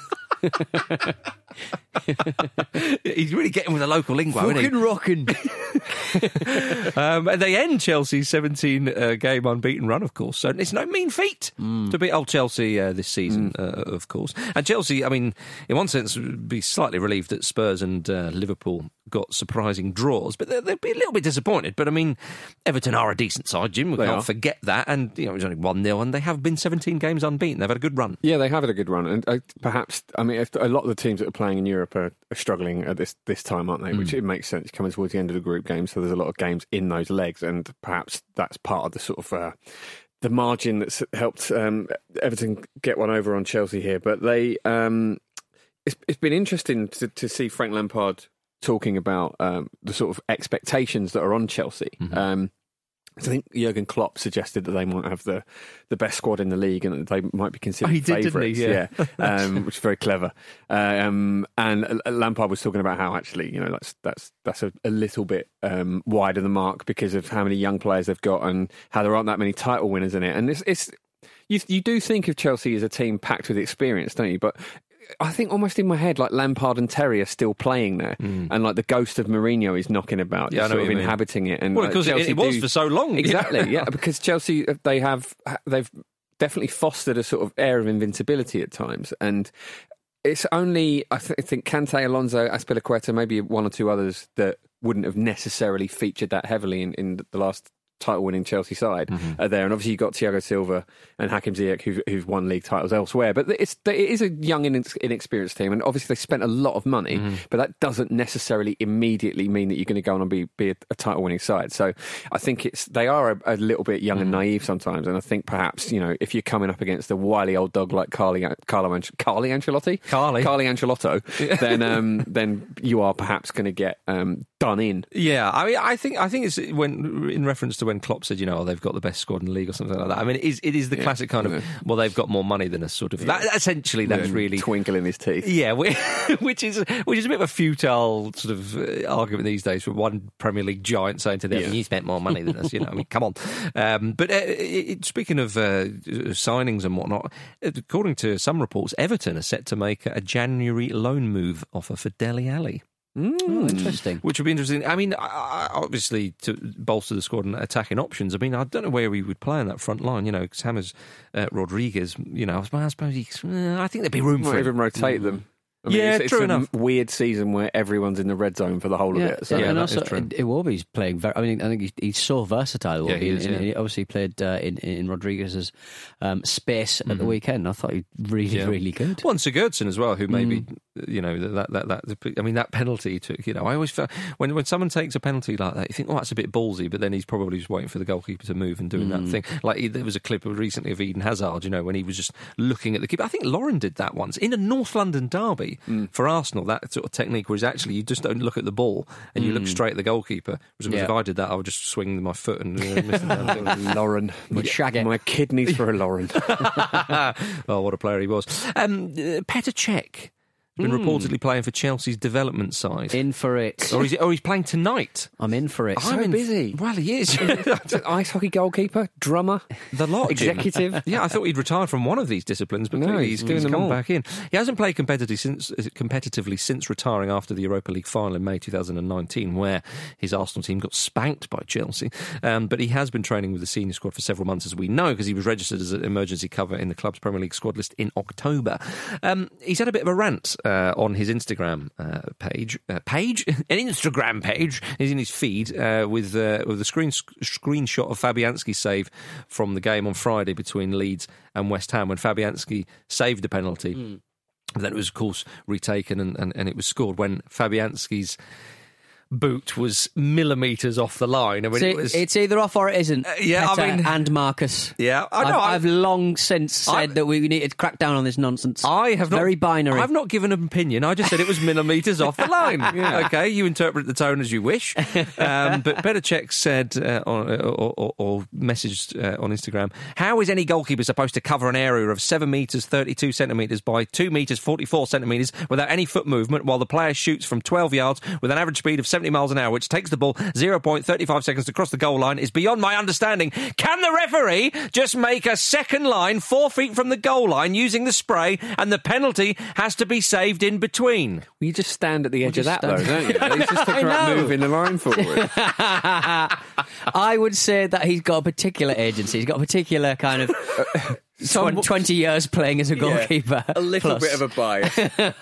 He's really getting with the local he? Fucking rocking. Um, and they end Chelsea's 17 uh, game unbeaten run, of course. So it's no mean feat to beat old Chelsea uh, this season, uh, of course. And Chelsea, I mean, in one sense, would be slightly relieved that Spurs and uh, Liverpool got surprising draws, but they'll be a little bit disappointed. But I mean, Everton are a decent side, Jim. We They can't are. forget that. And you know, it was only 1 0, and they have been 17 games unbeaten. They've had a good run. Yeah, they have had a good run, and uh, perhaps I mean if, a lot of the teams that are playing in Europe are, are struggling at this this time, aren't they? Which it makes sense coming towards the end of the group game, so there's a lot of games in those legs, and perhaps that's part of the sort of uh, the margin that's helped um, Everton get one over on Chelsea here. But they, um, it's, it's been interesting to, to see Frank Lampard talking about um, the sort of expectations that are on Chelsea. Um, so I think Jurgen Klopp suggested that they might have the, the best squad in the league and that they might be considered Oh, he did, favourites. he? Yeah. um, which is very clever. Um, and Lampard was talking about how actually, you know, that's that's that's a, a little bit um, wide of the mark because of how many young players they've got and how there aren't that many title winners in it. And it's, it's you you do think of Chelsea as a team packed with experience, don't you? But I think almost in my head, like Lampard and Terry are still playing there, and like the ghost of Mourinho is knocking about, Mm. Yeah, sort of you mean. inhabiting it. And Well, like, because it, Chelsea it was do- for so long. Exactly, yeah, because Chelsea uh, they have they've definitely fostered a sort of air of invincibility at times, and it's only I, th- I think Kante, Alonso, Azpilicueta, maybe one or two others that wouldn't have necessarily featured that heavily in, in the last title-winning Chelsea side Mm-hmm. are there, and obviously you've got Thiago Silva and Hakim Ziyech who've, who've won league titles elsewhere. But it's it is a young, inex- inexperienced team, and obviously they spent a lot of money. Mm-hmm. But that doesn't necessarily immediately mean that you're going to go on and be be a, a title-winning side. So I think it's they are a, a little bit young Mm-hmm. and naive sometimes, and I think perhaps you know if you're coming up against a wily old dog like Carly Carlo Carly Ancelotti, Carly. Carly Ancelotto, then um, then you are perhaps going to get um, done in. Yeah, I mean, I think I think it's when in reference to when Klopp said, you know, oh, they've got the best squad in the league or something like that. I mean, it is it is the classic kind of well, they've got more money than us, sort of. That, essentially, that's And really twinkle in his teeth. Yeah, whi- which is which is a bit of a futile sort of uh, argument these days for one Premier League giant saying to them, Yeah. "You spent more money than us." You know, I mean, come on. Um, but uh, it, speaking of uh, signings and whatnot, according to some reports, Everton are set to make a January loan move offer for Dele Alli. Oh, interesting. Which would be interesting. I mean, obviously, to bolster the squad and attacking options. I mean, I don't know where we would play on that front line. You know, because Hammers, uh, Rodriguez. You know, I suppose he, uh, I think there'd be room Might for him. even rotate them. I mean, Yeah, it's, it's true a enough. weird season where everyone's in the red zone for the whole Yeah, of it. So yeah, and also. Iwobi's playing very. I mean, I think he's, he's so versatile. Yeah, he is, and yeah. he obviously played uh, in in Rodriguez's um, space at the weekend. I thought he really, Mm-hmm. Yeah. really good. Well, and Sigurdsson as well, who maybe Mm. you know that that that. I mean, that penalty took. You know, I always felt when when someone takes a penalty like that, you think, oh, that's a bit ballsy, but then he's probably just waiting for the goalkeeper to move and doing Mm. that thing. Like he- there was a clip of recently of Eden Hazard, you know, when he was just looking at the keeper. I think Lauren did that once in a North London derby Mm. for Arsenal. That sort of technique where it's actually you just don't look at the ball and you look straight at the goalkeeper. Whereas Mm. Yeah. if I did that, I would just swing my foot and uh, miss the damn. Lauren, my, shag my kidneys for a Lauren. oh, what a player he was. Um, uh, Petr Cech been reportedly playing for Chelsea's development side. In for it. or, is he, or he's playing tonight. I'm in for it. So in- busy. Well, he is. Ice hockey goalkeeper, drummer, the lot. Executive. Yeah, I thought he'd retired from one of these disciplines, but No, clearly he's he's, doing he's them come all. back in. He hasn't played competitively since, competitively since retiring after the Europa League final in May 2019, where his Arsenal team got spanked by Chelsea. Um, but he has been training with the senior squad for several months, as we know, because he was registered as an emergency cover in the club's Premier League squad list in October. Um, he's had a bit of a rant uh, on his Instagram uh, page, uh, page, an Instagram page. is in his feed uh, with uh, with the screen screenshot of Fabianski's save from the game on Friday between Leeds and West Ham when Fabianski saved the penalty. Then it was, of course, retaken and, and, and it was scored when Fabianski's boot was millimetres off the line. I mean, it was. it's either off or it isn't. yeah, I mean- and Marcus. yeah, I know. I've, I've long since said I- that we need to crack down on this nonsense. I have It's very binary. I've not given an opinion. I just said it was millimetres off the line. Okay, you interpret the tone as you wish. Um, but Petr Cech said uh, or, or, or messaged uh, on Instagram, "How is any goalkeeper supposed to cover an area of seven metres thirty-two centimetres by two metres forty-four centimetres without any foot movement, while the player shoots from twelve yards with an average speed of seventy miles an hour, which takes the ball zero point thirty-five seconds to cross the goal line? Is beyond my understanding. Can the referee just make a second line four feet from the goal line using the spray, and the penalty has to be saved in between?" Well, you just stand at the edge of that, though, don't you? It's just I about know. moving the line forward. I would say that he's got a particular agency. He's got a particular kind of uh, twen- 20 years playing as a goalkeeper. a little plus. bit of a bias.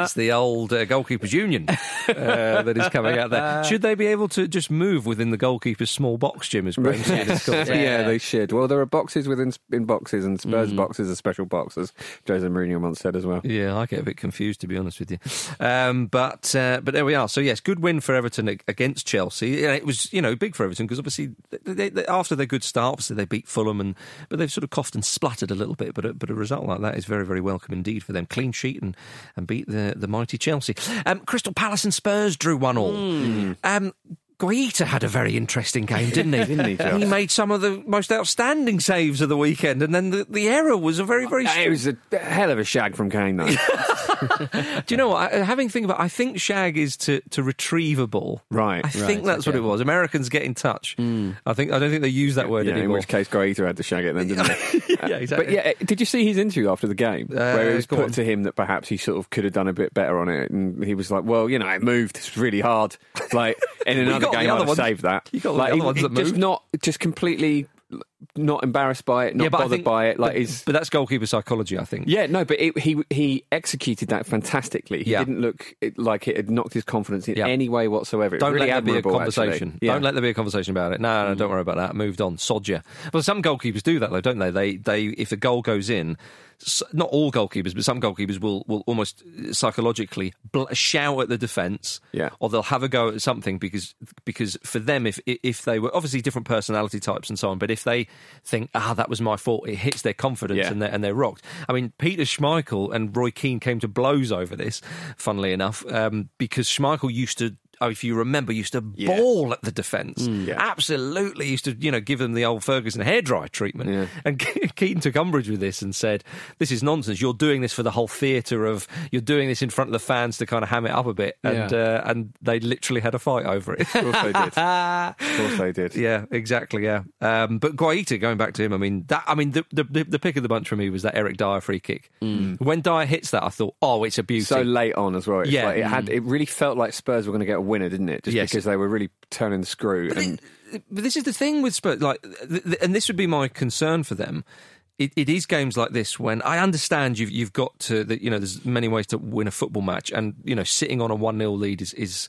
It's the old uh, goalkeepers union uh, that is coming out there. Should they be able to just move within the goalkeeper's small box, Jim, as Graham Steele has called it? yeah. Yeah. they should. Well, there are boxes within in boxes, and Spurs Mm. boxes are special boxes. Jose Mourinho once said as well. Yeah, I get a bit confused to be honest with you, um, but uh, but there we are. So yes, good win for Everton against Chelsea. Yeah, It was you know big for Everton because obviously they, they, after their good start, obviously they beat Fulham and but they've sort of coughed and spluttered a little bit. But a, but a result like that is very very welcome indeed for them. Clean sheet and and beat the the mighty Chelsea. Um, Crystal Palace and Spurs drew one all. Um, Guaita had a very interesting game, didn't he? Didn't he, Josh? he made some of the most outstanding saves of the weekend, and then the, the error was a very, very. Uh, it was a hell of a shag from Kane, though. Do you know what? I, having think about, I think shag is to, to retrieve a ball. Right, I think that's what it was. Americans get in touch. Hmm. I think I don't think they use that word yeah, in which case Guaita had to shag it then, didn't he? yeah, uh, exactly. But yeah, uh, did you see his interview after the game where it was put on. to him that perhaps he sort of could have done a bit better on it, and he was like, "Well, you know, it moved it's really hard. Like in another got the game, other I'd have ones- saved that. you got the like, other he- ones he that just not just completely." Not embarrassed by it, not yeah, bothered think- by it. Like but, he's but that's goalkeeper psychology, I think. yeah, no, but it, he he executed that fantastically. He Yeah. didn't look like it had knocked his confidence in Yeah. any way whatsoever. It Don't really let there be a conversation. Yeah. Don't let there be a conversation about it. No, no, don't worry about that. Moved on. Sod ya. Well, some goalkeepers do that though, don't they? They, they, if the goal goes in, not all goalkeepers, but some goalkeepers will, will almost psychologically bl- shout at the defence, Yeah. or they'll have a go at something because because for them, if if they were obviously different personality types and so on, but if they think ah that was my fault, it hits their confidence Yeah. and they're and they're rocked. I mean, Peter Schmeichel and Roy Keane came to blows over this, funnily enough, um, because Schmeichel used to. Oh, if you remember, used to Yeah. ball at the defence. yeah. Absolutely used to, you know, give them the old Ferguson hairdryer treatment. Yeah. And Keaton took umbrage with this and said, "This is nonsense. You're doing this for the whole theatre of. You're doing this in front of the fans to kind of ham it up a bit." And uh, and they literally had a fight over it. Of course they did. of course they did. Yeah, exactly. Yeah, um, but Guaita, going back to him, I mean, that I mean, the, the the pick of the bunch for me was that Eric Dier free kick. When Dier hits that, I thought, oh, it's a beauty. So late on as well. It's Yeah. like it had. It really felt like Spurs were going to get a winner, didn't it? Just Yes. because they were really turning the screw. And but this is the thing with Spurs, like, th- th- and this would be my concern for them. It, it is games like this when I understand you've you've got to that you know there's many ways to win a football match and you know sitting on a one 0 lead is is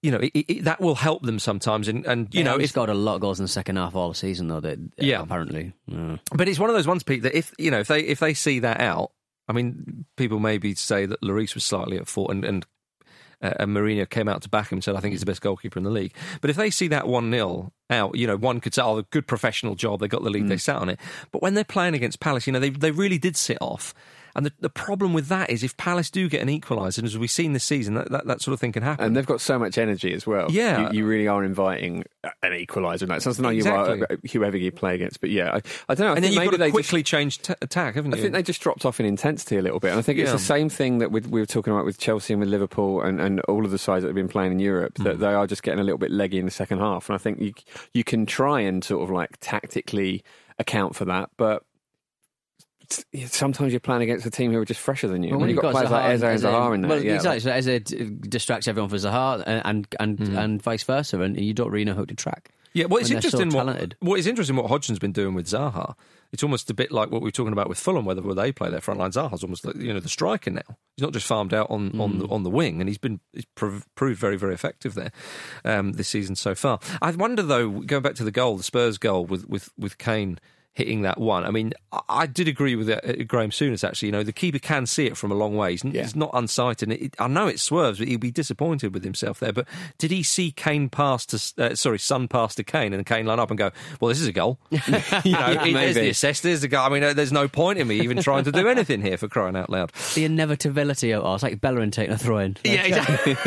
you know it, it, that will help them sometimes and and you You know know, he if scored a lot of goals in the second half all the season, though. That uh, Yeah. apparently. Yeah. But it's one of those ones, Pete, that if you know if they if they see that out, I mean, people maybe say that Lloris was slightly at fault, and and, uh, and Mourinho came out to back him and said, "I think he's the best goalkeeper in the league." But if they see that one 0 out, you know, one could say, "Oh, a good professional job. They got the lead. They sat on it." But when they're playing against Palace, you know, they they really did sit off. And the, the problem with that is if Palace do get an equaliser, and as we've seen this season, that, that, that sort of thing can happen. and they've got so much energy as well. Yeah. you, you really are inviting an equaliser. and That's something like Exactly. you are whoever you play against. But yeah, I, I don't know. I and then think you've maybe got to quickly change t- attack, haven't you? I think they just dropped off in intensity a little bit, and I think it's Yeah. the same thing that we, we were talking about with Chelsea and with Liverpool and, and all of the sides that have been playing in Europe. Hmm. That they are just getting a little bit leggy in the second half, and I think you you can try and sort of like tactically account for that, but. It's- Sometimes you're playing against a team who are just fresher than you. Well, when you've got, players like Eze and Zaha in there, well, yeah, exactly. So Eze distracts everyone for Zaha, and and and, Mm-hmm. and vice versa, and you don't really know who to track. Yeah, well, it's when they're so interesting. What, talented. what is interesting what Hodgson's been doing with Zaha. It's almost a bit like what we were talking about with Fulham, whether they play their front line. Zaha's almost like you know the striker now. He's not just farmed out on on, the, on the wing, and he's been he's prov- proved very very effective there um, this season so far. I wonder though, going back to the goal, the Spurs goal with with with Kane. Hitting that one, I mean, I, did agree with uh, Graeme Souness. Actually, you know, the keeper can see it from a long way. He's, Yeah. he's not unsighted. It, I know it swerves, but he'll be disappointed with himself there. But did he see Kane pass to, uh, sorry, Son pass to Kane and Kane line up and go, well, this is a goal? you know, it- there's the assist, there's the goal. I mean, uh, there's no point in me even trying to do anything here for crying out loud. The inevitability of oh, it's like Bellerin taking a throw in. Yeah, exactly.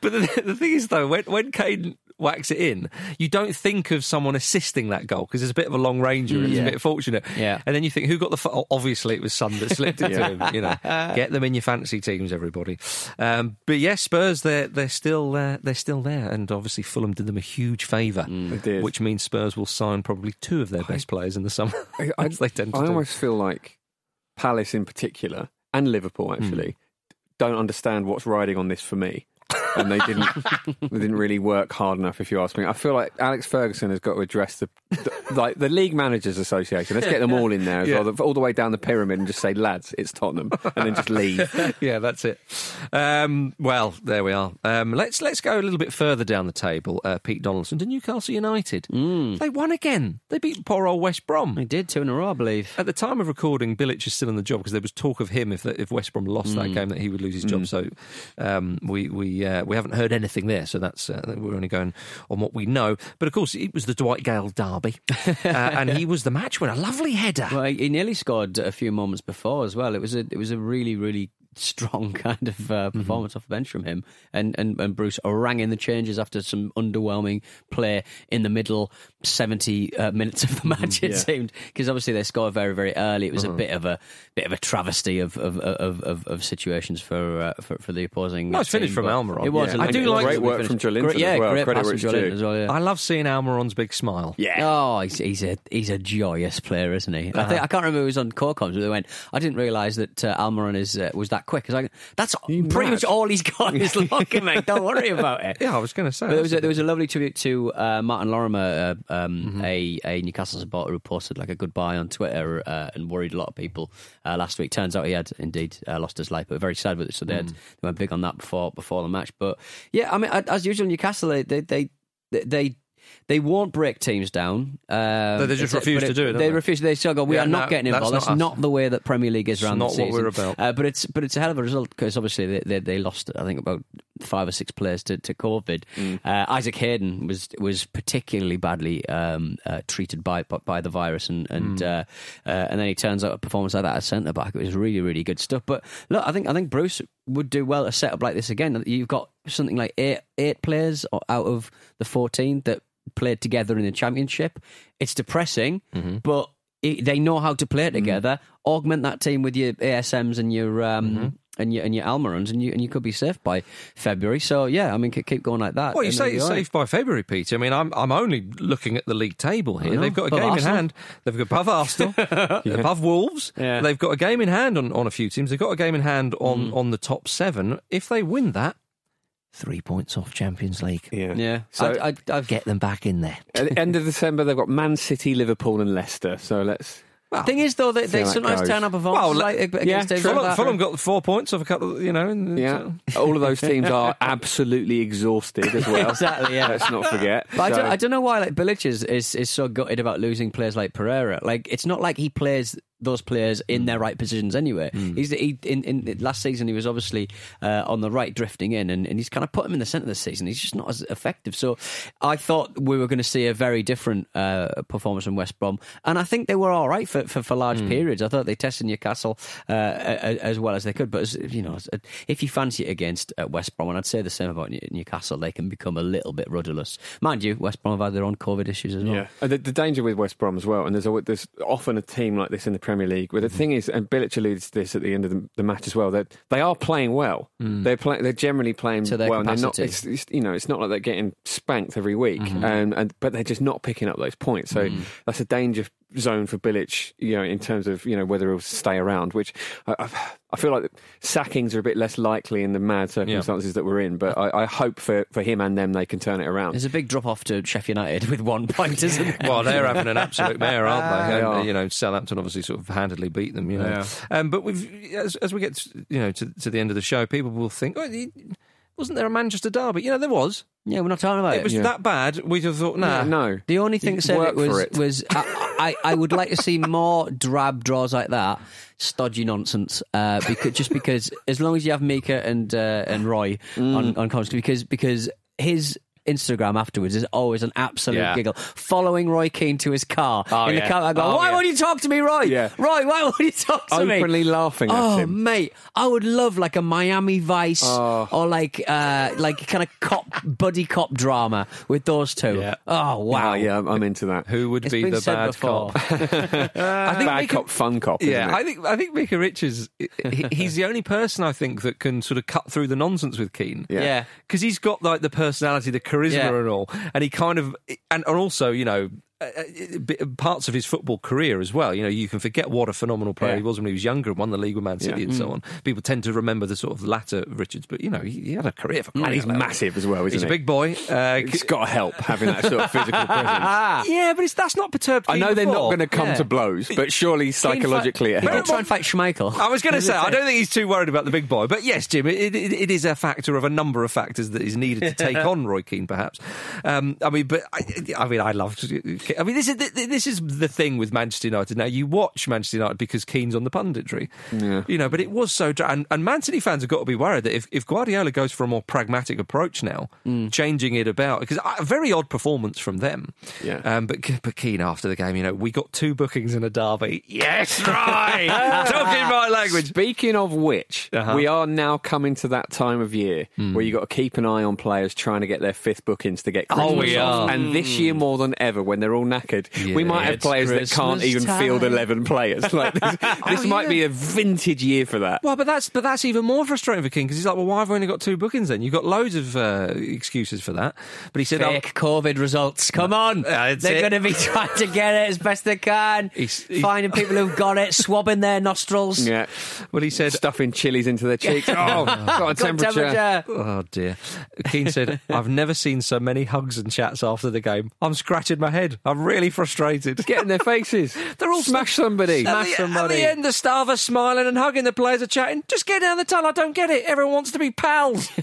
but the, the thing is, though, when, when Kane whacks it in, you don't think of someone assisting that goal because it's a bit of a long ranger and it's Yeah. a bit fortunate. Yeah. And then you think, who got the. F-? Obviously, it was Son that slipped it Yeah. to him. You know, get them in your fantasy teams, everybody. Um, but yes, Spurs, they're, they're, still, uh, they're still there. And obviously, Fulham did them a huge favour, did. which means Spurs will sign probably two of their best players in the summer. I, I, they tend to I do. almost feel like Palace in particular and Liverpool actually don't understand what's riding on this for me. And they didn't they didn't really work hard enough if you ask me. I feel like Alex Ferguson has got to address the, the like the League Managers Association. Let's get them all in there as Yeah. well, all the way down the pyramid and just say, lads, it's Tottenham and then just leave. yeah, that's it. Um, well, there we are. Um, let's let's go a little bit further down the table. Uh, Pete Donaldson to Newcastle United. They won again. They beat poor old West Brom. They did two in a row, I believe. At the time of recording, Bilic is still in the job because there was talk of him if if West Brom lost that game that he would lose his job. So um, we we uh, we haven't heard anything there. So that's uh, we're only going on what we know. But of course, it was the Dwight Gayle derby, uh, and he was the match winner. Lovely header. Well, he nearly scored a few moments before as well. It was a it was a really really strong kind of Mm-hmm. uh, performance off the bench from him. And, and and Bruce rang in the changes after some underwhelming play in the middle seventy uh, minutes of the match. It yeah. seemed because obviously they scored very very early. It was a bit of a bit of a travesty of of of, of, of situations for, uh, for for the opposing. Nice finish team, from Almiron. It was. Yeah. a I do like- Great work from Joelinton Great- as yeah, well. Great Credit pass from it's as well. Yeah. I love seeing Almiron's big smile. Yeah. Oh, he's, he's a he's a joyous player, isn't he? I, Uh-huh. think, I can't remember who was on core comms, but they went. I didn't realise that uh, Almiron is uh, was that that quick. It's like, that's You pretty mad? much all he's got in his locker, mate. Don't worry about it. Yeah, I was going to say. There was a, there was a lovely tribute to uh, Martin Lorimer, uh, um, Mm-hmm. a, a Newcastle supporter who posted like a goodbye on Twitter uh, and worried a lot of people uh, last week. Turns out he had indeed uh, lost his life, but very sad with it. So they, had, Mm. they went big on that before before the match. But yeah, I mean, as usual, Newcastle they they they. they they won't break teams down. Um, They just refuse but to do it, they they? refuse. They still go. We Yeah, are not no, getting that's involved. not That's not the way that Premier League is around not what we're about. Uh, but it's but it's a hell of a result because obviously they, they they lost I think about five or six players to, to COVID. Mm. Uh, Isaac Hayden was was particularly badly um, uh, treated by by the virus, and and Mm. uh, uh, and then he turns out a performance like that at centre back. It was really really good stuff. But look, I think I think Bruce would do well a setup like this again. You've got something like eight eight players out of the fourteen that played together in the championship. It's depressing, Mm-hmm. but. It, they know how to play together. Augment that team with your ASMs and your um, Mm-hmm. and your and your Almirons, and you and you could be safe by February. So yeah, I mean, keep keep going like that. Well, you say it's safe by February, Peter. I mean, I'm I'm only looking at the league table here. They've got a Above game Arsenal. in hand. They've got above Arsenal, above Wolves. Yeah. They've got a game in hand on, on a few teams. They've got a game in hand on, Mm. on the top seven. If they win that, three points off Champions League. Yeah. Yeah, So I, I, I've Get them back in there. at the end of December, they've got Man City, Liverpool, and Leicester. So let's. Thing is, though, they, they that sometimes goes. turn up performances Well, like against yeah, true. Fulham. Fulham got four points off a couple, you know. and Yeah, so- all of those teams are absolutely exhausted as well. Exactly, yeah. Let's not forget. But I, don't, I don't know why like Bilic is, is, is so gutted about losing players like Pereira. Like it's not like he plays those players in their right positions anyway. He's he, in, in last season he was obviously uh, on the right drifting in, and, and he's kind of put him in the centre this season. He's just not as effective. So I thought we were going to see a very different uh, performance from West Brom, and I think they were all right for for, for large hmm. periods. I thought they tested Newcastle uh, as well as they could, but as, you know, as- uh, if you fancy it against uh, West Brom, and I'd say the same about New- Newcastle, they can become a little bit rudderless. Mind you, West Brom have had their own COVID issues as well. Yeah, and the, the danger with West Brom as well, and there's always, there's often a team like this in the Premier League. Where the hmm. thing is, and Bilic alluded to this at the end of the, the match as well, that they are playing well. Hmm. They're play, they're generally playing well. and They're not. It's, it's, you know, it's not like they're getting spanked every week, mm-hmm. and, and but they're just not picking up those points. So mm. that's a danger zone for Bilic. You know, in terms of you know whether he'll stay around. Which I, I, I feel like sackings are a bit less likely in the mad circumstances that we're in. But I, I hope for, for him and them they can turn it around. There's a big drop off to Sheffield United with one point, isn't there? Well, they're having an absolute mare, aren't they? They And, are. You know, Southampton obviously sort of handedly beat them. You know, Yeah. um, but we've as, as we get to, you know to, to the end of the show, people will think, oh, he- wasn't there a Manchester derby? You know, there was. yeah, we're not talking about It it. was that bad. We just thought, nah, Yeah, no. The only thing that said it was for it. was I, I, I would like to see more drab draws like that, stodgy nonsense. Uh, because just because as long as you have Micah and uh, and Roy Mm. on on commentary, because because his. Instagram afterwards is always an absolute Yeah. giggle. Following Roy Keane to his car Oh, in the yeah. car, I go, Oh, "Why yeah. won't you talk to me, Roy? Yeah. Roy, why won't you talk to me?" Openly laughing at Oh him. mate, I would love like a Miami Vice Oh. or like uh like kind of cop buddy cop drama with those two. Yeah. Oh wow, Oh, yeah, I'm- I'm into that. who would It's be the bad before. cop? I think Bad Micah- cop, fun cop. Yeah, isn't it? I think I think Micah Richards. he- He's the only person I think that can sort of cut through the nonsense with Keane. Yeah. Yeah. because he's got like the personality, the charisma, Yeah. and all, and he kind of, and, and also you know. Uh, uh, parts of his football career as well. You know, you can forget what a phenomenal player Yeah. he was when he was younger and won the league with Man City Yeah. and so on. People tend to remember the sort of latter Richards, but you know, he, he had a career for and he's out massive as well, isn't he? He's a big boy. Uh, It's got to help having that sort of physical presence. yeah, but it's, that's not perturbed. I know they're not going to come Yeah. to blows, but surely psychologically it helps. try and fight Schmeichel. I was going to say, I don't think he's too worried about the big boy. But yes, Jim, it, it, it is a factor of a number of factors that is needed to take on Roy Keane, perhaps. Um, I mean, but I, I mean, I I mean, this is the, this is the thing with Manchester United. Now, you watch Manchester United because Keane's on the punditry, Yeah. you know. But it was so, and, and Man City fans have got to be worried that if, if Guardiola goes for a more pragmatic approach now, changing it about because a very odd performance from them. Yeah. Um, but but Keane after the game, you know, we got two bookings in a derby. Yes, right. Talking my language. Speaking of which, Uh-huh. we are now coming to that time of year where you have got to keep an eye on players trying to get their fifth bookings to get Christmas Oh, we off. are. And this year more than ever, when they're all knackered. Yeah, we might have it's players that can't Christmas even field 11 players. Like this this Oh, might yeah. be a vintage year for that. Well, but that's but that's even more frustrating for Keane because he's like, well, why have I only got two bookings then? You've got loads of uh, excuses for that. But he said, oh, COVID results. Come on. Yeah, They're going to be trying to get it as best they can. He's- he's- Finding people who've got it, swabbing their nostrils. Yeah. well, he said, Stuffing chilies into their cheeks. Oh, got a Good temperature. temperature. Oh dear. Keane said, I've never seen so many hugs and chats after the game. I'm scratching my head. I'm really frustrated. Get in their faces. They're all smash somebody. At the, at the end, the staff are smiling and hugging, the players are chatting. Just get down the tunnel. I don't get it. Everyone wants to be pals.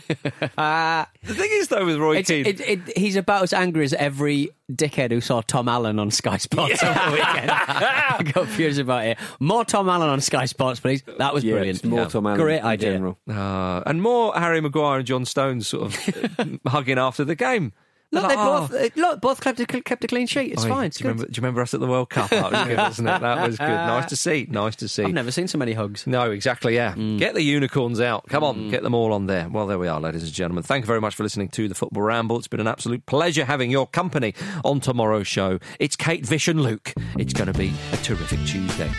the thing is, though, with Roy It's, Keane, it, it, he's about as angry as every dickhead who saw Tom Allen on Sky Sports over the weekend. I got furious about it. More Tom Allen on Sky Sports, please. That was Yeah, brilliant. it's more Tom Allen Great in idea. general. Uh, and more Harry Maguire and John Stones sort of hugging after the game. Look, They're they both "Oh." uh, look both kept a, kept a clean sheet. It's Oi, fine. It's do, you remember, do you remember us at the World Cup? That was good, wasn't it? That was good. Nice to see. Nice to see. I've never seen so many hugs. No, exactly, yeah. Get the unicorns out. Come on, get them all on there. Well, there we are, ladies and gentlemen. Thank you very much for listening to the Football Ramble. It's been an absolute pleasure having your company on tomorrow's show. It's Kate, Vish, and Luke. It's going to be a terrific Tuesday.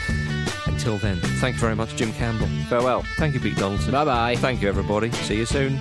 Until then, thank you very much, Jim Campbell. Farewell. Thank you, Pete Donaldson. Bye bye. Thank you, everybody. See you soon.